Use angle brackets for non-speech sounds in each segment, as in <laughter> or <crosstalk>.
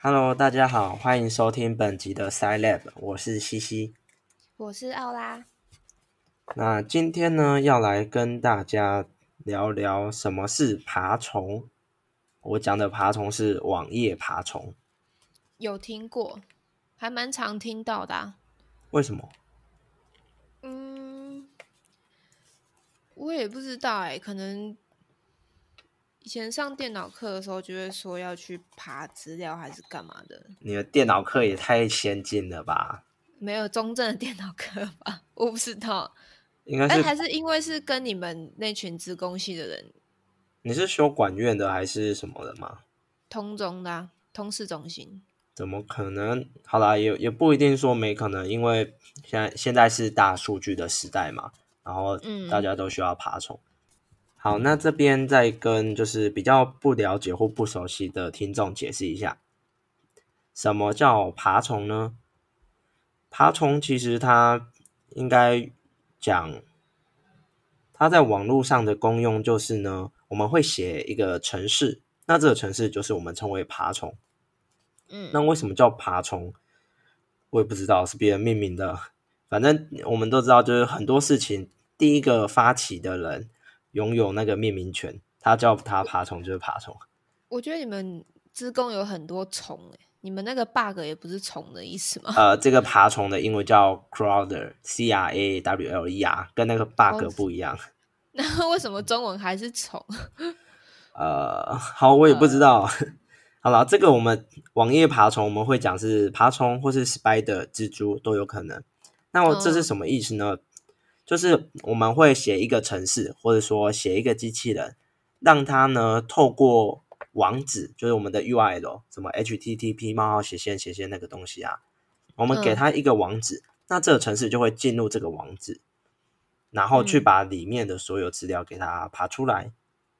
Hello，大家好，欢迎收听本集的 Sci Lab，我是西西。我是奥拉。那今天呢，要来跟大家聊聊什么是爬虫。我讲的爬虫是网页爬虫，有听过，还蛮常听到的、啊。为什么？嗯，我也不知道哎、可能以前上电脑课的时候就会说要去爬资料还是干嘛的，你的电脑课也太先进了吧？没有中正的电脑课吧？我不知道，应该是哎，还是因为是跟你们那群职工系的人你是修管院的还是什么的吗？通中的、啊、通识中心。怎么可能？好啦，也也不一定说没可能，因为现在现在是大数据的时代嘛，然后嗯大家都需要爬虫。好，那这边再跟就是比较不了解或不熟悉的听众解释一下，什么叫爬虫呢？爬虫其实它应该讲，它在网络上的功用就是呢，我们会写一个程式，那这个程式就是我们称为爬虫。嗯，那为什么叫爬虫？我也不知道，是别人命名的。反正我们都知道，就是很多事情，第一个发起的人拥有那个命名权，他叫他爬虫就是爬虫。我觉得你们资工有很多虫哎、你们那个 bug 也不是虫的意思吗？呃，这个爬虫的英文叫 crawler，C R A W L E R，跟那个 bug 不一样。<laughs> 那为什么中文还是虫？<laughs> 呃，好，我也不知道。<laughs> 好了，这个我们网页爬虫我们会讲是爬虫或是 spider 蜘蛛都有可能。那我这是什么意思呢？就是我们会写一个程式，或者说写一个机器人，让它呢透过网址，就是我们的 URL，什么 HTTP 冒号斜线斜线那个东西啊，我们给嗯它一个网址，那这个程式就会进入这个网址，然后去嗯把里面的所有资料给它爬出来。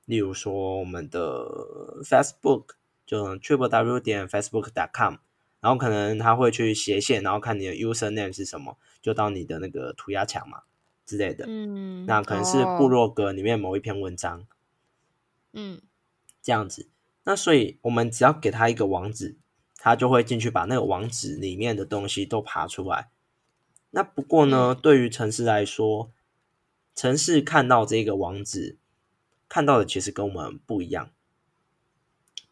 例如说我们的 Facebook 就 triple w 点 facebook dot com，然后可能它会去斜线，然后看你的 username 是什么，就到你的那个涂鸦墙嘛之类的。嗯，那可能是哦部落格里面某一篇文章嗯这样子。那所以我们只要给他一个网址，他就会进去把那个网址里面的东西都爬出来。那不过呢，嗯对于城市来说，城市看到这个网址，看到的其实跟我们不一样。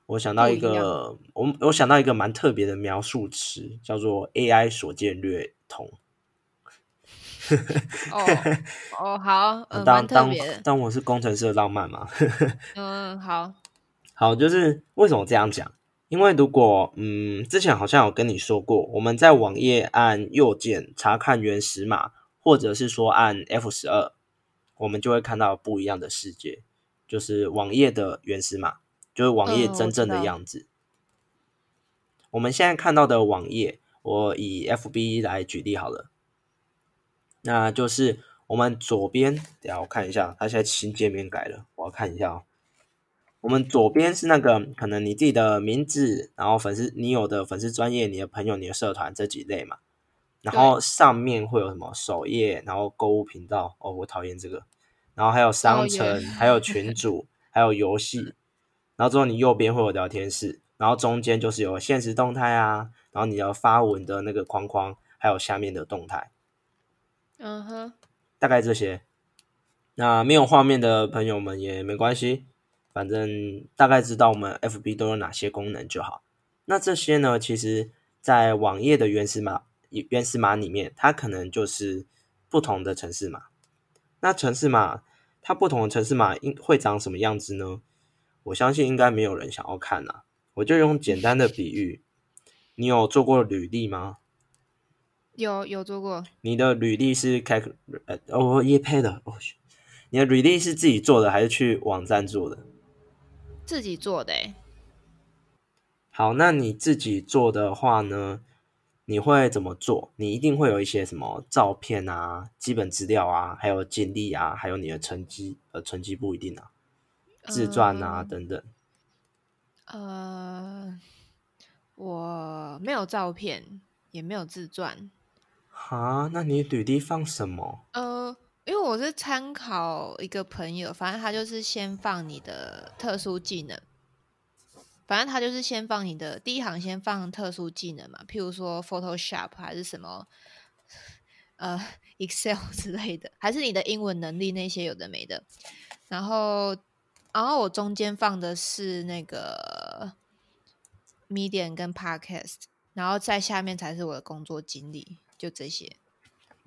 我想到一个，我我想到一个蛮特别的描述词，叫做 AI 所见略同。<laughs> 哦哦好，嗯，当当，当我是工程师的浪漫嘛。嗯好，<laughs> 好，就是为什么这样讲？因为如果嗯，之前好像有跟你说过，我们在网页按右键查看原始码，或者是说按 F 十二，我们就会看到不一样的世界，就是网页的原始码，就是网页真正的样子。我们现在看到的网页，我以 FB 来举例好了，那就是我们左边，等下我看一下，它现在新界面改了，我要看一下哦。我们左边是那个可能你自己的名字，然后粉丝你有的粉丝专业、你的朋友、你的社团这几类嘛。然后上面会有什么首页，然后购物频道，哦，我讨厌这个。然后还有商哦城，也还有群组，还有游戏。然后之后你右边会有聊天室，然后中间就是有现实动态啊，然后你要发文的那个框框，还有下面的动态。嗯哼，大概这些。那没有画面的朋友们也没关系，反正大概知道我们 FB 都有哪些功能就好。那这些呢，其实在网页的原始码原始码里面，它可能就是不同的城市码。那城市码它不同的城市码应会长什么样子呢？我相信应该没有人想要看啦。我就用简单的比喻，你有做过履历吗？有有做过，你的履历是开呃哦叶配的哦，你的履历是自己做的还是去网站做的？自己做的哎，好，那你自己做的话呢，你会怎么做？你一定会有一些什么照片啊、基本资料啊，还有经历啊，还有你的成绩，呃，成绩不一定啊，自传啊、嗯等等。呃，我没有照片，也没有自传，哈，那你履历放什么？呃，因为我是参考一个朋友，反正他就是先放你的特殊技能，反正他就是先放你的第一行，先放特殊技能嘛，譬如说 Photoshop 还是什么，呃，Excel <laughs> 之类的，还是你的英文能力那些有的没的。然后，然后我中间放的是那个 Medium 跟 Podcast，然后在下面才是我的工作经历，就这些。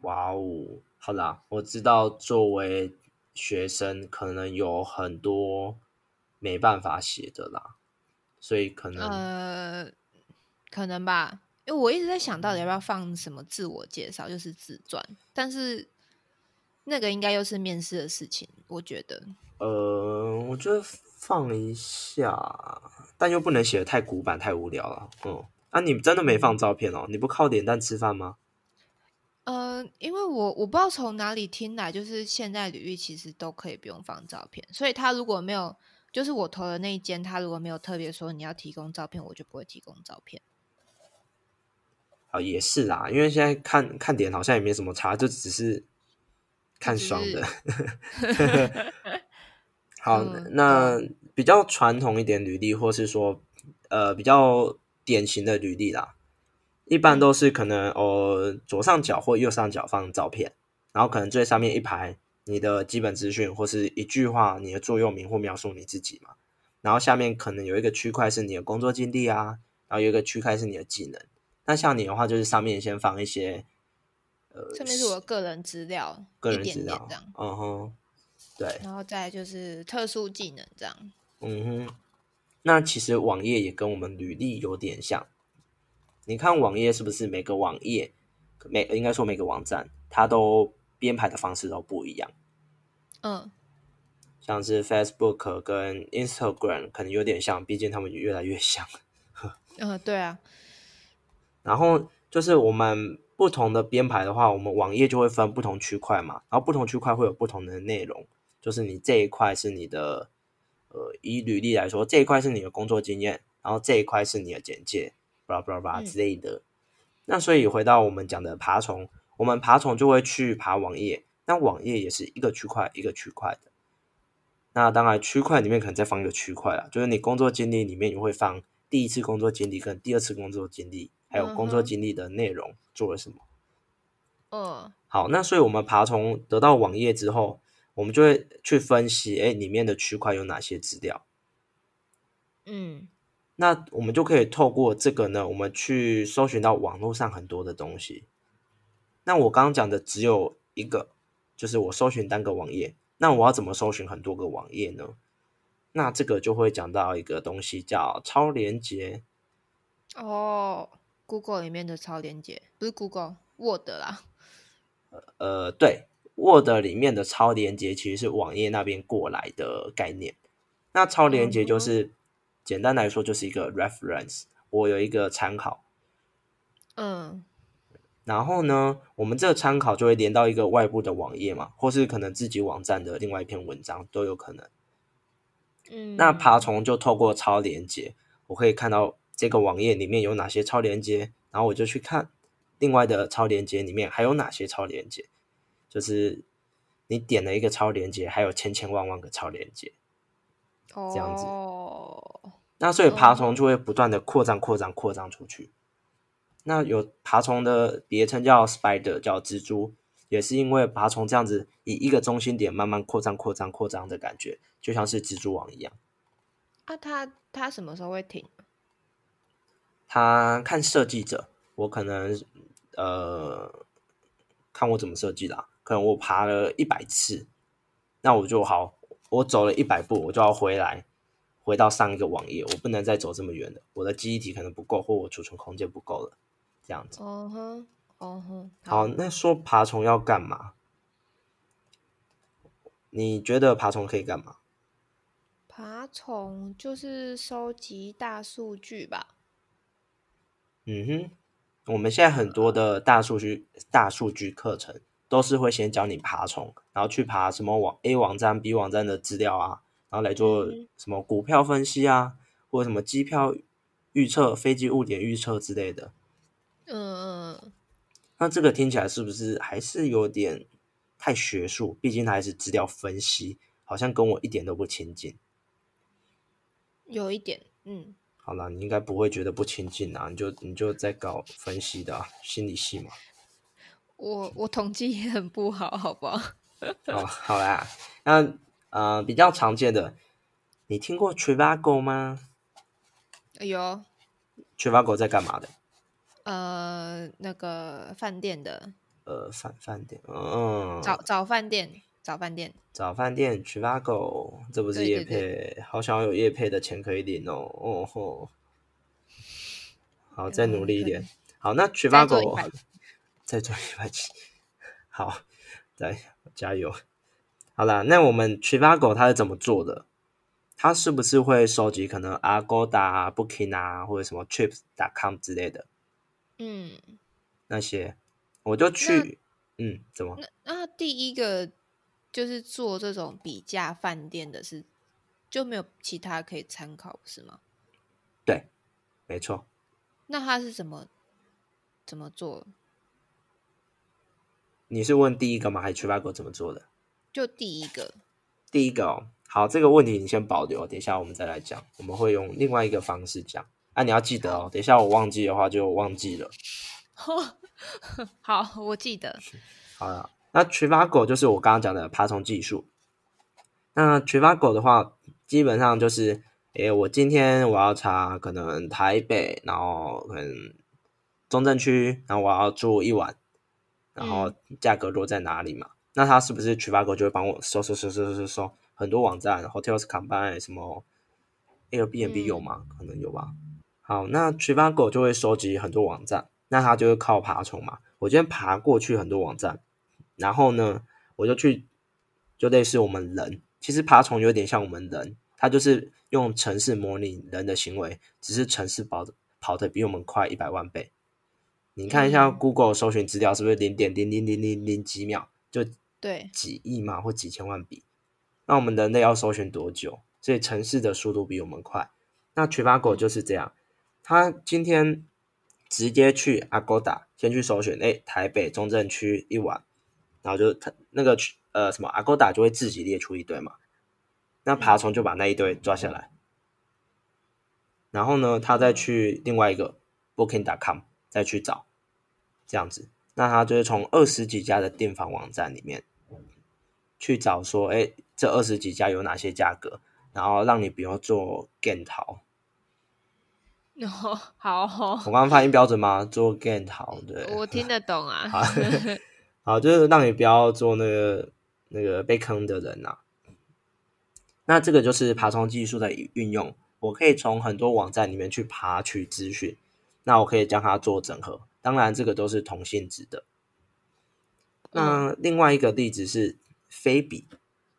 哇哦，好啦，我知道作为学生可能有很多没办法写的啦。所以可能呃，可能吧，因为我一直在想到底要不要放什么自我介绍，就是自传，但是那个应该又是面试的事情，我觉得。呃，我觉得放一下，但又不能写的太古板、太无聊了。嗯，啊，你真的没放照片哦？你不靠脸蛋吃饭吗？呃，因为我我不知道从哪里听来，就是现在履历其实都可以不用放照片，所以他如果没有。就是我投的那一间，他如果没有特别说你要提供照片，我就不会提供照片。啊，也是啦，因为现在看看点好像也没什么差，就只是看爽的。<laughs> 好，那比较传统一点履历，或是说呃比较典型的履历啦，一般都是可能呃左上角或右上角放照片，然后可能最上面一排。你的基本资讯或是一句话，你的座右铭或描述你自己嘛。然后下面可能有一个区块是你的工作经历啊，然后有一个区块是你的技能。那像你的话，就是上面先放一些，呃，上面是我个人资料，个人资料这样。嗯哼，对。然后再就是特殊技能这样。嗯哼，那其实网页也跟我们履历有点像。你看网页是不是每个网页每应该说每个网站它都编排的方式都不一样？嗯，像是 Facebook 跟 Instagram 可能有点像，毕竟他们越来越像。<laughs> 嗯，对啊。然后就是我们不同的编排的话，我们网页就会分不同区块嘛，然后不同区块会有不同的内容。就是你这一块是你的，呃，以履历来说，这一块是你的工作经验，然后这一块是你的简介，巴拉巴拉巴拉之类的。那所以回到我们讲的爬虫，我们爬虫就会去爬网页。那网页也是一个区块一个区块的，那当然区块里面可能再放一个区块了，就是你工作经历里面你会放第一次工作经历跟第二次工作经历，还有工作经历的内容做了什么。嗯，好，那所以我们爬虫得到网页之后，我们就会去分析，哎，里面的区块有哪些资料。嗯，那我们就可以透过这个呢，我们去搜寻到网络上很多的东西。那我刚刚讲的只有一个。就是我搜寻单个网页，那我要怎么搜寻很多个网页呢？那这个就会讲到一个东西叫超连接。哦，Google 里面的超连接不是 Google，Word 啦。呃，对，Word 里面的超连接其实是网页那边过来的概念。那超连接就是简单来说就是一个 reference，我有一个参考。嗯。然后呢，我们这个参考就会连到一个外部的网页嘛，或是可能自己网站的另外一篇文章都有可能。嗯，那爬虫就透过超连接，我可以看到这个网页里面有哪些超连接，然后我就去看另外的超连接里面还有哪些超连接，就是你点了一个超连接，还有千千万万个超连接，这样子。哦，那所以爬虫就会不断的扩张、扩张、扩张出去。那有爬虫的别称叫 spider，叫蜘蛛，也是因为爬虫这样子以一个中心点慢慢扩张、扩张、扩张的感觉，就像是蜘蛛网一样。啊，它它什么时候会停？它看设计者，我可能呃看我怎么设计啦。可能我爬了一百次，那我就好，我走了一百步，我就要回来，回到上一个网页，我不能再走这么远了，我的记忆体可能不够，或我储存空间不够了。这样子，哦哼，哦哼，好，那说爬虫要干嘛？你觉得爬虫可以干嘛？爬虫就是收集大数据吧。嗯哼，我们现在很多的大数据大数据课程都是会先教你爬虫，然后去爬什么网 A 网站、B 网站的资料啊，然后来做什么股票分析啊，或者什么机票预测、飞机误点预测之类的。嗯嗯，那这个听起来是不是还是有点太学术？毕竟它还是资料分析，好像跟我一点都不亲近。有一点，嗯，好了，你应该不会觉得不亲近啊，你就你就在搞分析的、啊、心理系嘛。我我统计也很不好，好不好？哦，好啦，那呃比较常见的，你听过 Trivago 吗有？Trivago 在干嘛的？呃那个饭店的呃，饭饭店，嗯，早早饭店，早饭店，早饭店 Trivago，这不是对叶对配，好想要有叶配的钱可以领哦，哦吼。好，再努力一点。好，那 Trivago 再做一百期，<laughs> 好，再加油。好啦，那我们 Trivago 它是怎么做的？它是不是会收集可能 Agoda 啊、Booking 啊，或者什么 Trips.com 之类的嗯，那些？我就去，嗯，怎么？那那第一个就是做这种比价饭店的是就没有其他可以参考，不是吗？对，没错。那他是怎么怎么做？你是问第一个吗？还是 Trivago 怎么做的？就第一个，第一个哦，好，这个问题你先保留，等一下我们再来讲。我们会用另外一个方式讲。啊，你要记得哦，等一下我忘记的话就忘记了。<laughs> 好，我记得。好了，那 Trivago 就是我刚刚讲的爬虫技术。那 Trivago 的话，基本上就是，诶，我今天我要查可能台北，然后可能中正区，然后我要住一晚，然后价格落在哪里嘛？那它是不是 Trivago 就会帮我搜搜搜搜搜搜很多网站，Hotels Combine 什么 Airbnb 嗯有吗？可能有吧。好，那 Trivago 就会收集很多网站，那它就会靠爬虫嘛。我今天爬过去很多网站，然后呢，我就去，就类似我们人，其实爬虫有点像我们人，它就是用城市模拟人的行为，只是城市跑的跑得比我们快一百万倍。你看一下嗯 Google 搜寻资料是不是零点零零零零零几秒就对，几亿嘛，或几千万笔？那我们人类要搜寻多久？所以城市的速度比我们快。那 Trivago 就是这样，他今天直接去 Agoda 先去搜寻，哎，台北中正区一晚，然后就他那个区呃什么 Agoda 就会自己列出一堆嘛，那爬虫就把那一堆抓下来，然后呢，他再去另外一个 Booking.com 再去找，这样子，那他就是从二十几家的订房网站里面去找说，哎，这二十几家有哪些价格，然后让你不用做 gain 逃。哦，好哦我刚刚发音标准吗？做 gain 逃，对，我听得懂啊。好，好，就是让你不要做那个那个被坑的人呐、那这个就是爬虫技术的运用，我可以从很多网站里面去爬取资讯，那我可以将它做整合。当然，这个都是同性质的。那另外一个例子是非比，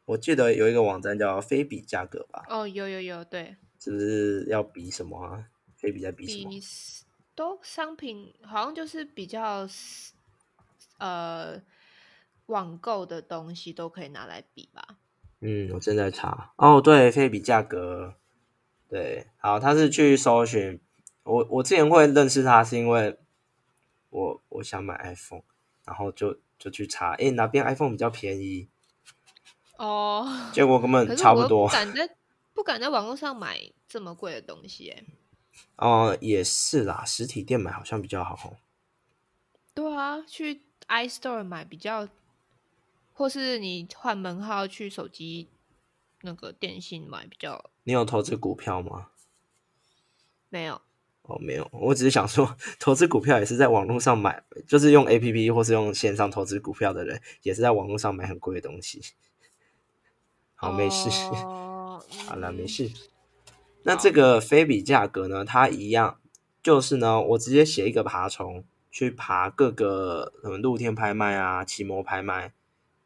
我记得有一个网站叫非比价格吧，哦，有有有，对，是不是要比什么啊？非比在比什么？比都商品好像就是比较呃网购的东西都可以拿来比吧。嗯，我正在查。哦，对，非比价格，对，好，他是去搜寻。我我之前会认识他，是因为我我想买 iPhone，然后就就去查，诶，哪边 iPhone 比较便宜？哦，<laughs> 结果根本差不多不。敢在不敢在网络上买这么贵的东西哎。哦，也是啦，实体店买好像比较好哦。对啊，去 iStore 买比较，或是你换门号去手机那个电信买比较你有投资股票吗？没有。哦，没有，我只是想说，投资股票也是在网络上买，就是用 A P P 或是用线上投资股票的人，也是在网络上买很贵的东西。好，没事。哦好了，没嗯事。那这个非比价格呢？它一样，就是呢，我直接写一个爬虫去爬各个什么露天拍卖啊、奇摩拍卖，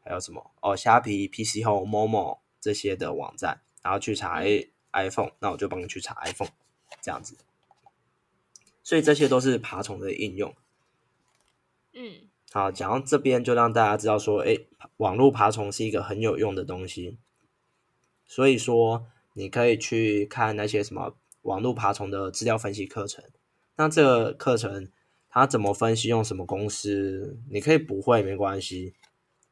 还有什么哦虾皮、PC Home、Momo 这些的网站，然后去查诶 iPhone，那我就帮你去查 iPhone，这样子。所以这些都是爬虫的应用。嗯好，讲到这边就让大家知道说，哎，网络爬虫是一个很有用的东西。所以说，你可以去看那些什么网络爬虫的资料分析课程。那这个课程它怎么分析，用什么公司，你可以不会没关系。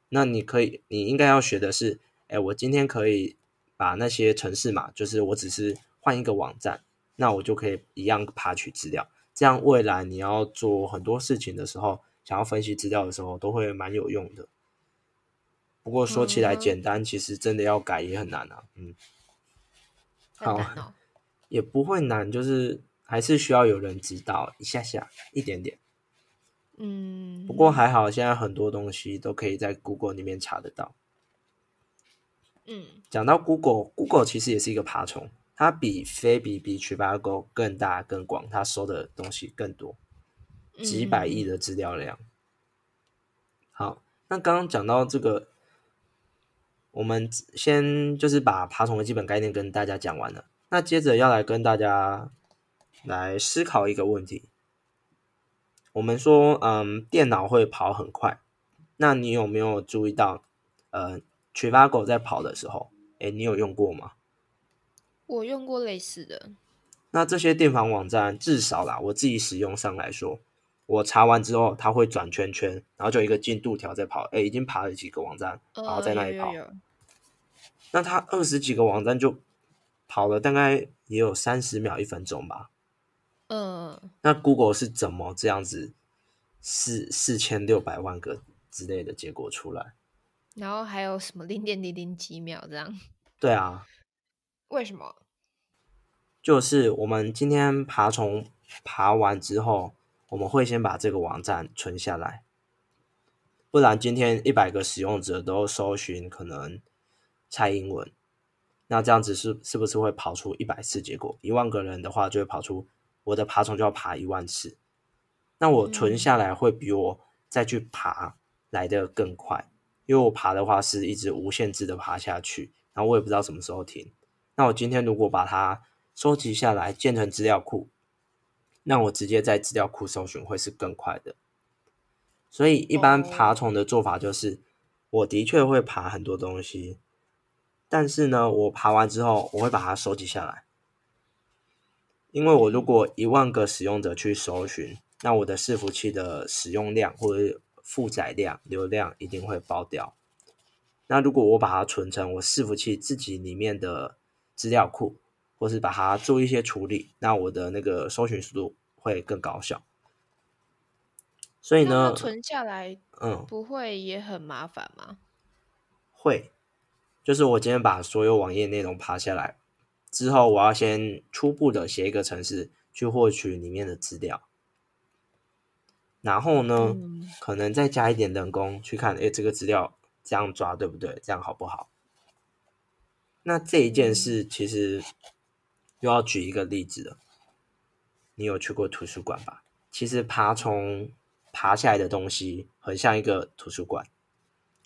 那你可以，你应该要学的是，哎，我今天可以把那些城市码，就是我只是换一个网站，那我就可以一样爬取资料。这样未来你要做很多事情的时候，想要分析资料的时候，都会蛮有用的。不过说起来简单，其实真的要改也很难啊。嗯，好，也不会难，就是还是需要有人指导一下下，一点点。嗯，不过还好，现在很多东西都可以在 Google 里面查得到。嗯，讲到 Google，Google 其实也是一个爬虫，它比非比比 Trivago 更大更广，它收的东西更多，几百亿的资料量。好，那刚刚讲到这个。我们先就是把爬虫的基本概念跟大家讲完了，那接着要来跟大家来思考一个问题。我们说，嗯，电脑会跑很快，那你有没有注意到，呃，Trivago 在跑的时候，哎，你有用过吗？我用过类似的。那这些电访网站，至少啦，我自己使用上来说，我查完之后，它会转圈圈，然后就一个进度条在跑，哎，已经爬了几个网站，然后在那里跑。那它二十几个网站就跑了，大概也有三十秒、一分钟吧。嗯。那 Google 是怎么这样子四四千六百万个之类的结果出来？然后还有什么零点零零几秒这样？对啊。为什么？就是我们今天爬虫爬完之后，我们会先把这个网站存下来，不然今天一百个使用者都搜寻可能。蔡英文，那这样子是是不是会跑出一百次结果？一万个人的话，就会跑出我的爬虫就要爬一万次。那我存下来会比我再去爬来的更快，因为我爬的话是一直无限制的爬下去，然后我也不知道什么时候停。那我今天如果把它收集下来建成资料库，那我直接在资料库搜寻会是更快的。所以一般爬虫的做法就是，我的确会爬很多东西。但是呢，我爬完之后，我会把它收集下来，因为我如果一万个使用者去搜寻，那我的伺服器的使用量或者负载量、流量一定会爆掉。那如果我把它存成我伺服器自己里面的资料库，或是把它做一些处理，那我的那个搜寻速度会更高效。所以呢，存下来，嗯，不会也很麻烦吗？会。就是我今天把所有网页内容爬下来之后，我要先初步的写一个程式去获取里面的资料，然后呢，可能再加一点人工去看，哎，这个资料这样抓对不对？这样好不好？那这一件事其实又要举一个例子了。你有去过图书馆吧？其实爬虫爬下来的东西很像一个图书馆。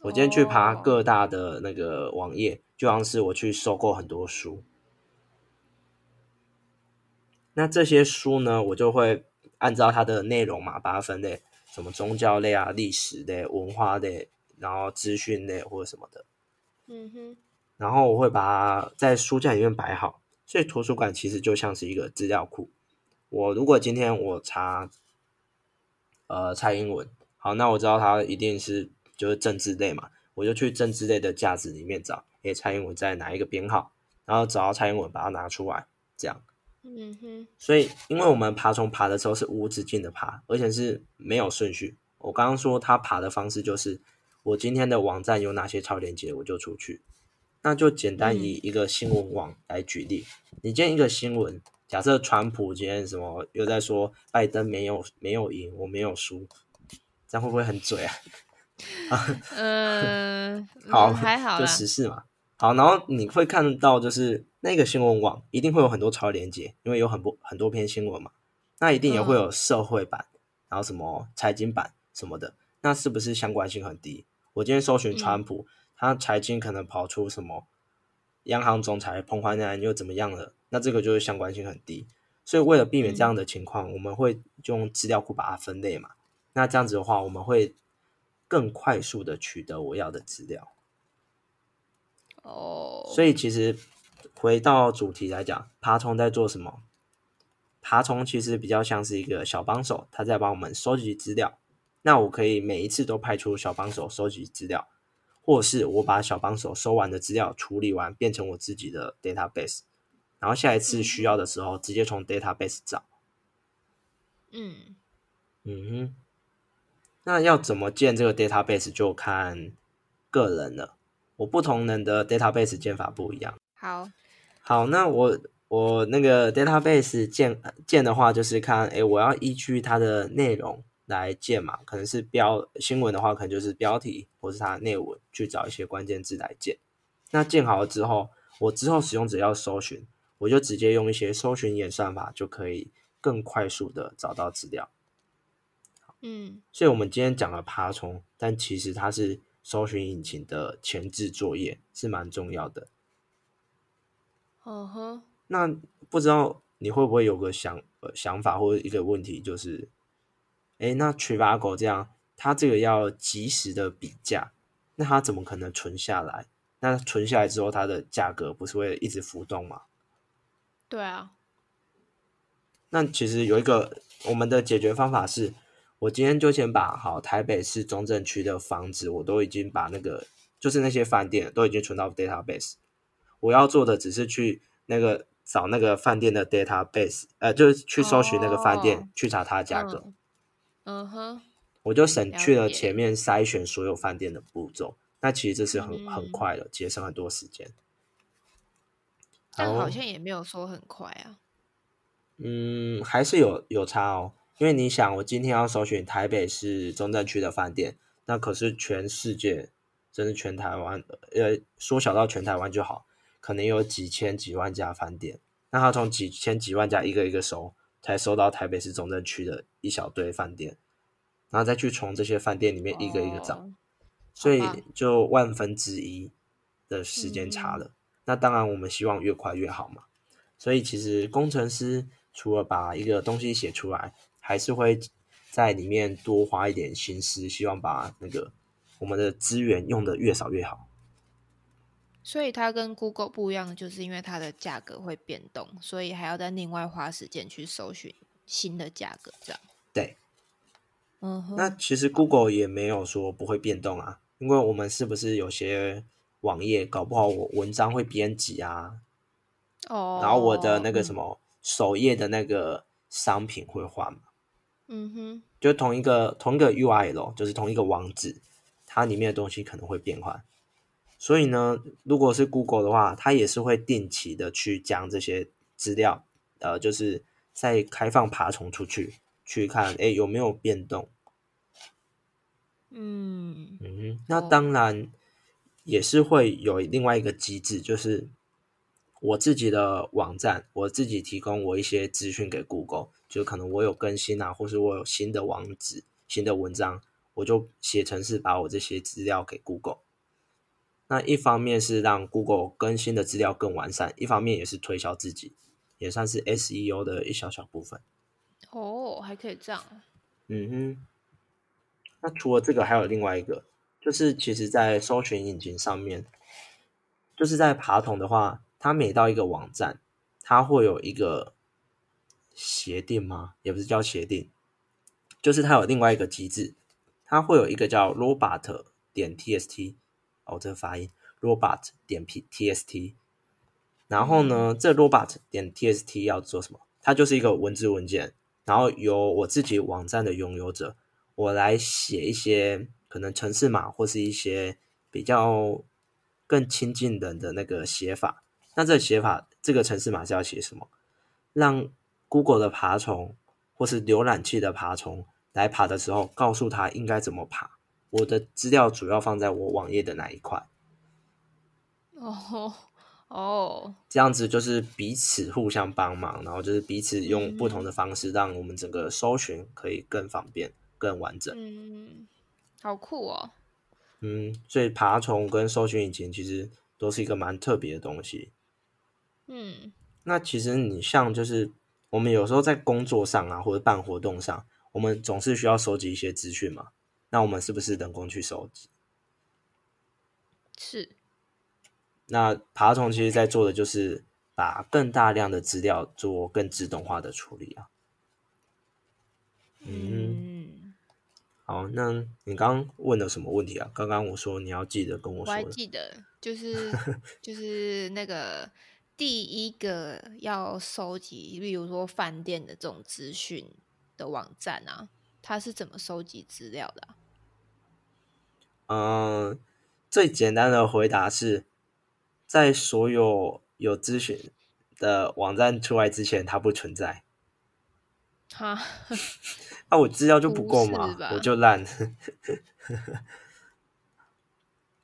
我今天去爬各大的那个网页，就像是我去收购很多书。那这些书呢，我就会按照它的内容嘛，把它分类，什么宗教类啊、历史类、文化类，然后资讯类或者什么的。嗯哼。然后我会把它在书架里面摆好，所以图书馆其实就像是一个资料库。我如果今天我查，呃，蔡英文，好，那我知道他一定是。就是政治类嘛，我就去政治类的架子里面找，诶，蔡英文在哪一个编号，然后找到蔡英文把它拿出来，这样。嗯哼。所以，因为我们爬虫爬的时候是无止境的爬，而且是没有顺序。我刚刚说他爬的方式就是，我今天的网站有哪些超链接，我就出去。那就简单以一个新闻网来举例，你今天一个新闻，假设川普今天什么又在说拜登没有没有赢，我没有输，这样会不会很嘴啊？嗯，<laughs> 好，还好，就时事嘛。好，然后你会看到，就是那个新闻网一定会有很多超连接，因为有很多很多篇新闻嘛。那一定也会有社会版，然后什么财经版什么的。那是不是相关性很低？我今天搜寻川普，他财经可能跑出什么央行总裁彭淮南又怎么样了？那这个就是相关性很低。所以为了避免这样的情况，我们会用资料库把它分类嘛。那这样子的话，我们会。更快速的取得我要的资料，哦，所以其实回到主题来讲，爬虫在做什么？爬虫其实比较像是一个小帮手，他在帮我们收集资料。那我可以每一次都派出小帮手收集资料，或是我把小帮手收完的资料处理完，变成我自己的 database。然后下一次需要的时候直接从 database 找。嗯嗯哼，那要怎么建这个 database 就看个人了。我不同人的 database 建法不一样。好，好，那我我那个 database 建建的话，就是看，诶，我要依据它的内容来建嘛，可能是标新闻的话，可能就是标题或是它的内文去找一些关键字来建。那建好了之后，我之后使用者要搜寻，我就直接用一些搜寻演算法就可以更快速的找到资料。嗯所以我们今天讲了爬虫，但其实它是搜寻引擎的前置作业，是蛮重要的。嗯哼，那不知道你会不会有个想呃想法或者一个问题，就是，哎，那 Trivago 这样，它这个要及时的比价，那它怎么可能存下来？那存下来之后，它的价格不是会一直浮动吗？对啊，那其实有一个我们的解决方法是，我今天就先把好台北市中正区的房子，我都已经把那个就是那些饭店都已经存到 database，我要做的只是去那个找那个饭店的 database，呃，就是去搜寻那个饭店，哦去查它的价格，嗯嗯哼，我就省去了前面筛选所有饭店的步骤。那其实这是很很嗯快的，节省很多时间。但好像也没有说很快啊。嗯，还是有有差哦，因为你想，我今天要搜寻台北市中正区的饭店，那可是全世界，甚至全台湾，呃，缩小到全台湾就好，可能有几千几万家饭店，那他从几千几万家一个一个搜，才搜到台北市中正区的一小堆饭店，然后再去从这些饭店里面一个一个找，哦所以就万分之一的时间差了。那当然，我们希望越快越好嘛。所以其实工程师除了把一个东西写出来，还是会在里面多花一点心思，希望把那个我们的资源用的越少越好。所以它跟 Google 不一样，就是因为它的价格会变动，所以还要再另外花时间去搜寻新的价格，这样。对，嗯哼，那其实 Google 也没有说不会变动啊，因为我们是不是有些网页搞不好我文章会编辑啊，哦，然后我的那个什嗯，么首页的那个商品会换嘛？嗯哼，就同一个同一个 URL，就是同一个网址，它里面的东西可能会变换。所以呢，如果是 Google 的话，它也是会定期的去将这些资料，呃，就是再开放爬虫出去，去看，哎，有没有变动。嗯，嗯，那哦当然也是会有另外一个机制，就是我自己的网站，我自己提供我一些资讯给 Google，就可能我有更新啊，或是我有新的网址、新的文章，我就写程式把我这些资料给 Google。那一方面是让 Google 更新的资料更完善，一方面也是推销自己，也算是 SEO 的一小小部分。哦，还可以这样，嗯哼，那除了这个，还有另外一个，就是其实，在搜寻引擎上面，就是在爬虫的话，它每到一个网站，它会有一个协定吗？也不是叫协定，就是它有另外一个机制，它会有一个叫 robot 点 tst，哦，这个发音 robot 点 p tst，然后呢，这 robot 点 tst 要做什么？它就是一个文字文件，然后由我自己网站的拥有者，我来写一些可能程式码或是一些比较更亲近人的那个写法。那这写法，这个程式码是要写什么？让 Google 的爬虫或是浏览器的爬虫来爬的时候，告诉他应该怎么爬。我的资料主要放在我网页的哪一块？哦哦，这样子就是彼此互相帮忙，然后就是彼此用不同的方式，让我们整个搜寻可以更方便、更完整。嗯，好酷哦，嗯，所以爬虫跟搜寻引擎其实都是一个蛮特别的东西。嗯那其实你像就是我们有时候在工作上啊，或者办活动上，我们总是需要收集一些资讯嘛。那我们是不是人工去收集？是，那爬虫其实在做的就是把更大量的资料做更自动化的处理啊。嗯，嗯，好，那你刚刚问了什么问题啊？刚刚我说你要记得跟我说我还。记得，就是 <laughs> 就是那个第一个要收集，例如说饭店的这种资讯的网站啊，它是怎么收集资料的？嗯，最简单的回答是在所有有咨询的网站出来之前，它不存在。哈，<laughs> 那我资料就不够嘛，我就烂。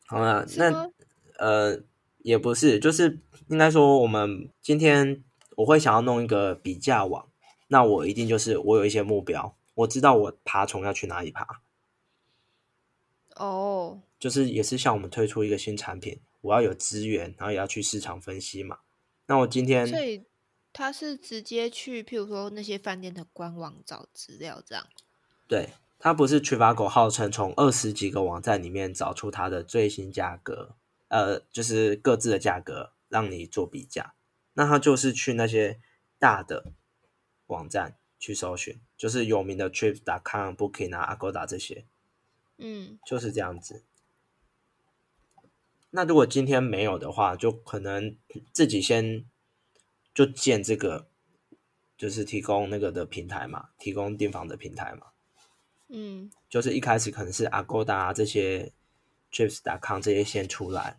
好了，那呃也不是，就是应该说，我们今天我会想要弄一个比价网，那我一定就是我有一些目标，我知道我爬虫要去哪里爬。哦，就是也是像我们推出一个新产品，我要有资源，然后也要去市场分析嘛。那我今天，所以他是直接去，譬如说那些饭店的官网找资料这样。对。他不是 Trivago 号称从二十几个网站里面找出它的最新价格，呃，就是各自的价格让你做比价。那他就是去那些大的网站去搜寻，就是有名的 Trip.com、Booking 啊、Agoda 这些，嗯，就是这样子。那如果今天没有的话，就可能自己先就建这个，就是提供那个的平台嘛，提供订房的平台嘛。嗯，就是一开始可能是 Agoda 这些 Trips.com 这些先出来，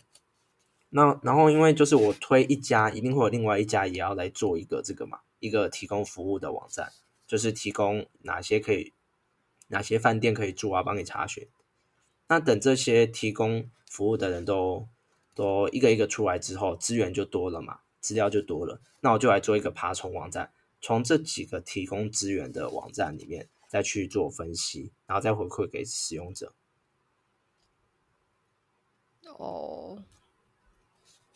那然后因为就是我推一家，一定会有另外一家也要来做一个这个嘛，一个提供服务的网站，就是提供哪些可以哪些饭店可以住啊，帮你查询。那等这些提供服务的人都都一个一个出来之后，资源就多了嘛，资料就多了，那我就来做一个爬虫网站，从这几个提供资源的网站里面。再去做分析，然后再回馈给使用者。哦，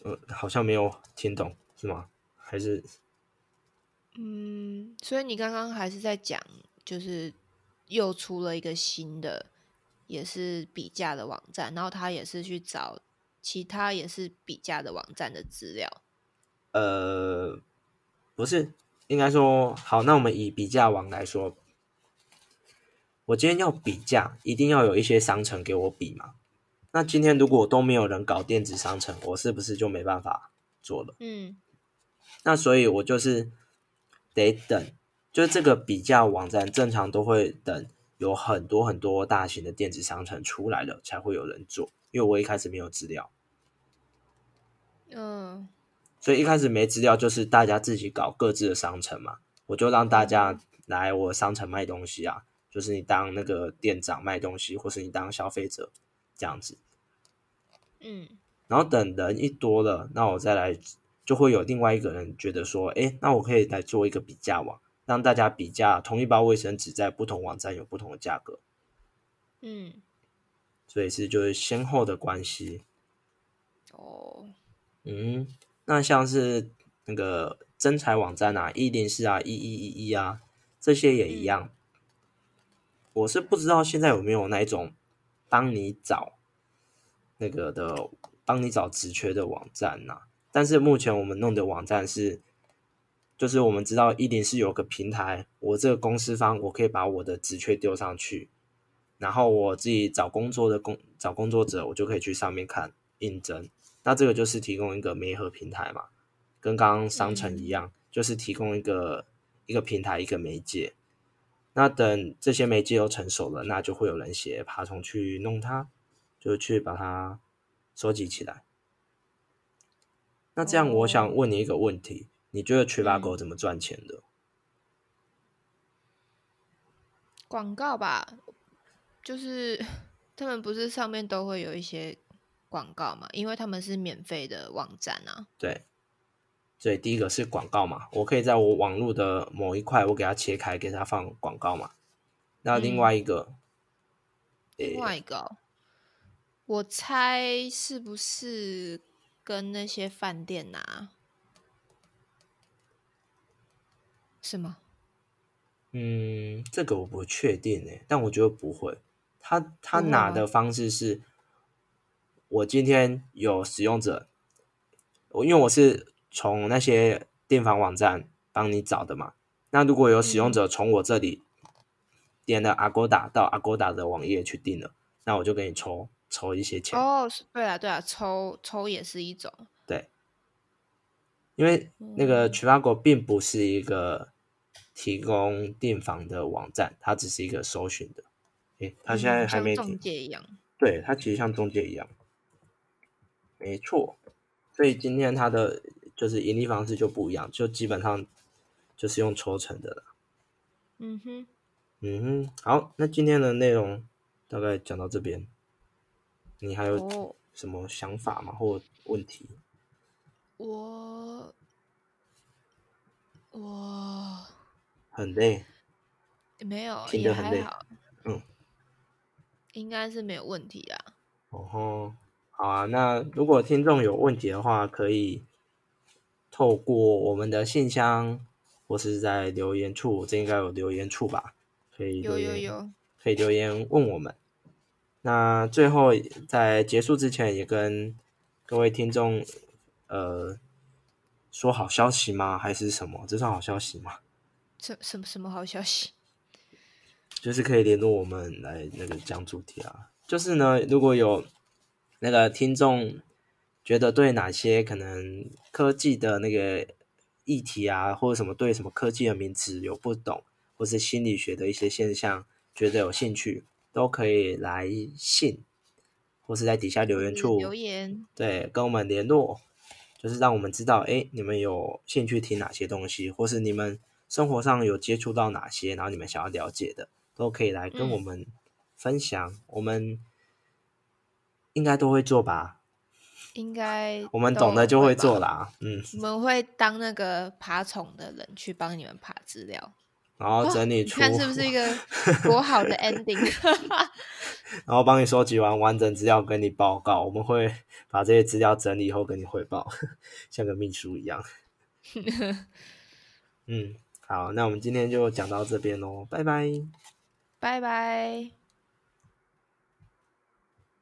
呃，好像没有听懂，是吗？还是？嗯，所以你刚刚还是在讲，就是又出了一个新的，也是比价的网站，然后他也是去找其他也是比价的网站的资料。呃，不是，应该说，好，那我们以比价网来说。我今天要比价，一定要有一些商城给我比嘛？那今天如果都没有人搞电子商城，我是不是就没办法做了？嗯，那所以我就是得等，就是这个比价网站正常都会等有很多很多大型的电子商城出来了才会有人做，因为我一开始没有资料。嗯，所以一开始没资料，就是大家自己搞各自的商城嘛，我就让大家来我商城卖东西啊。就是你当那个店长卖东西，或是你当消费者这样子，嗯，然后等人一多了，那我再来就会有另外一个人觉得说，哎，那我可以来做一个比价网，让大家比价同一包卫生纸在不同网站有不同的价格，嗯，所以是就是先后的关系。哦，嗯，那像是那个真彩网站啊，一零四啊，一一一一啊，这些也一样。我是不知道现在有没有那一种帮你找那个的，帮你找职缺的网站呐。但是目前我们弄的网站是，就是我们知道一定是有个平台，我这个公司方我可以把我的职缺丢上去，然后我自己找工作的工找工作者，我就可以去上面看应征。那这个就是提供一个媒合平台嘛，跟刚刚商城一样，就是提供一个一个平台一个媒介。那等这些媒介都成熟了，那就会有人写爬虫去弄它，就去把它收集起来。那这样，我想问你一个问题：你觉得 Trivago 怎么赚钱的？广告吧，就是 <laughs> 他们不是上面都会有一些广告嘛？因为他们是免费的网站啊。对。所以第一个是广告嘛，我可以在我网络的某一块，我给它切开，给它放广告嘛。那另外一个，另外一个，我猜是不是跟那些饭店拿？是吗？嗯，这个我不确定诶，但我觉得不会。他他拿的方式是，我今天有使用者，我因为我是。从那些订房网站帮你找的嘛？那如果有使用者从我这里点了 Agoda 到 Agoda 的网页去订了，那我就给你抽抽一些钱。哦，对啊，对啊，抽抽也是一种。对。因为那个嗯 Trivago 并不是一个提供订房的网站，它只是一个搜寻的。诶，它现在还没停，介一样。对，它其实像中介一样，没错。所以今天它的就是盈利方式就不一样，就基本上就是用抽成的了。嗯哼，嗯哼，好，那今天的内容大概讲到这边，你还有哦，什么想法吗？或问题？我我很累，没有，听得很累也还好，嗯，应该是没有问题啊。哦吼，好啊。那如果听众有问题的话，可以透过我们的信箱，或是在留言处，这应该有留言处吧？可以留言，有有有，可以留言问我们。那最后在结束之前，也跟各位听众，呃，说好消息吗？还是什么？这算好消息吗？什什么什么好消息？就是可以联络我们来那个讲主题啊。就是呢，如果有那个听众觉得对哪些可能科技的那个议题啊，或者什么对什么科技的名词有不懂，或是心理学的一些现象觉得有兴趣，都可以来信，或是在底下留言处留言，对，跟我们联络，就是让我们知道，哎，你们有兴趣听哪些东西，或是你们生活上有接触到哪些，然后你们想要了解的，都可以来跟我嗯们分享。我们应该都会做吧？应该我们懂的就会做啦，嗯，我们会当那个爬虫的人去帮你们爬资料，然后整理出，你看是不是一个多好的 <laughs> ending？然后帮你收集完完整资料，跟你报告。我们会把这些资料整理以后跟你汇报，<laughs> 像个秘书一样。<laughs> 嗯，好，那我们今天就讲到这边喽，拜拜。拜拜。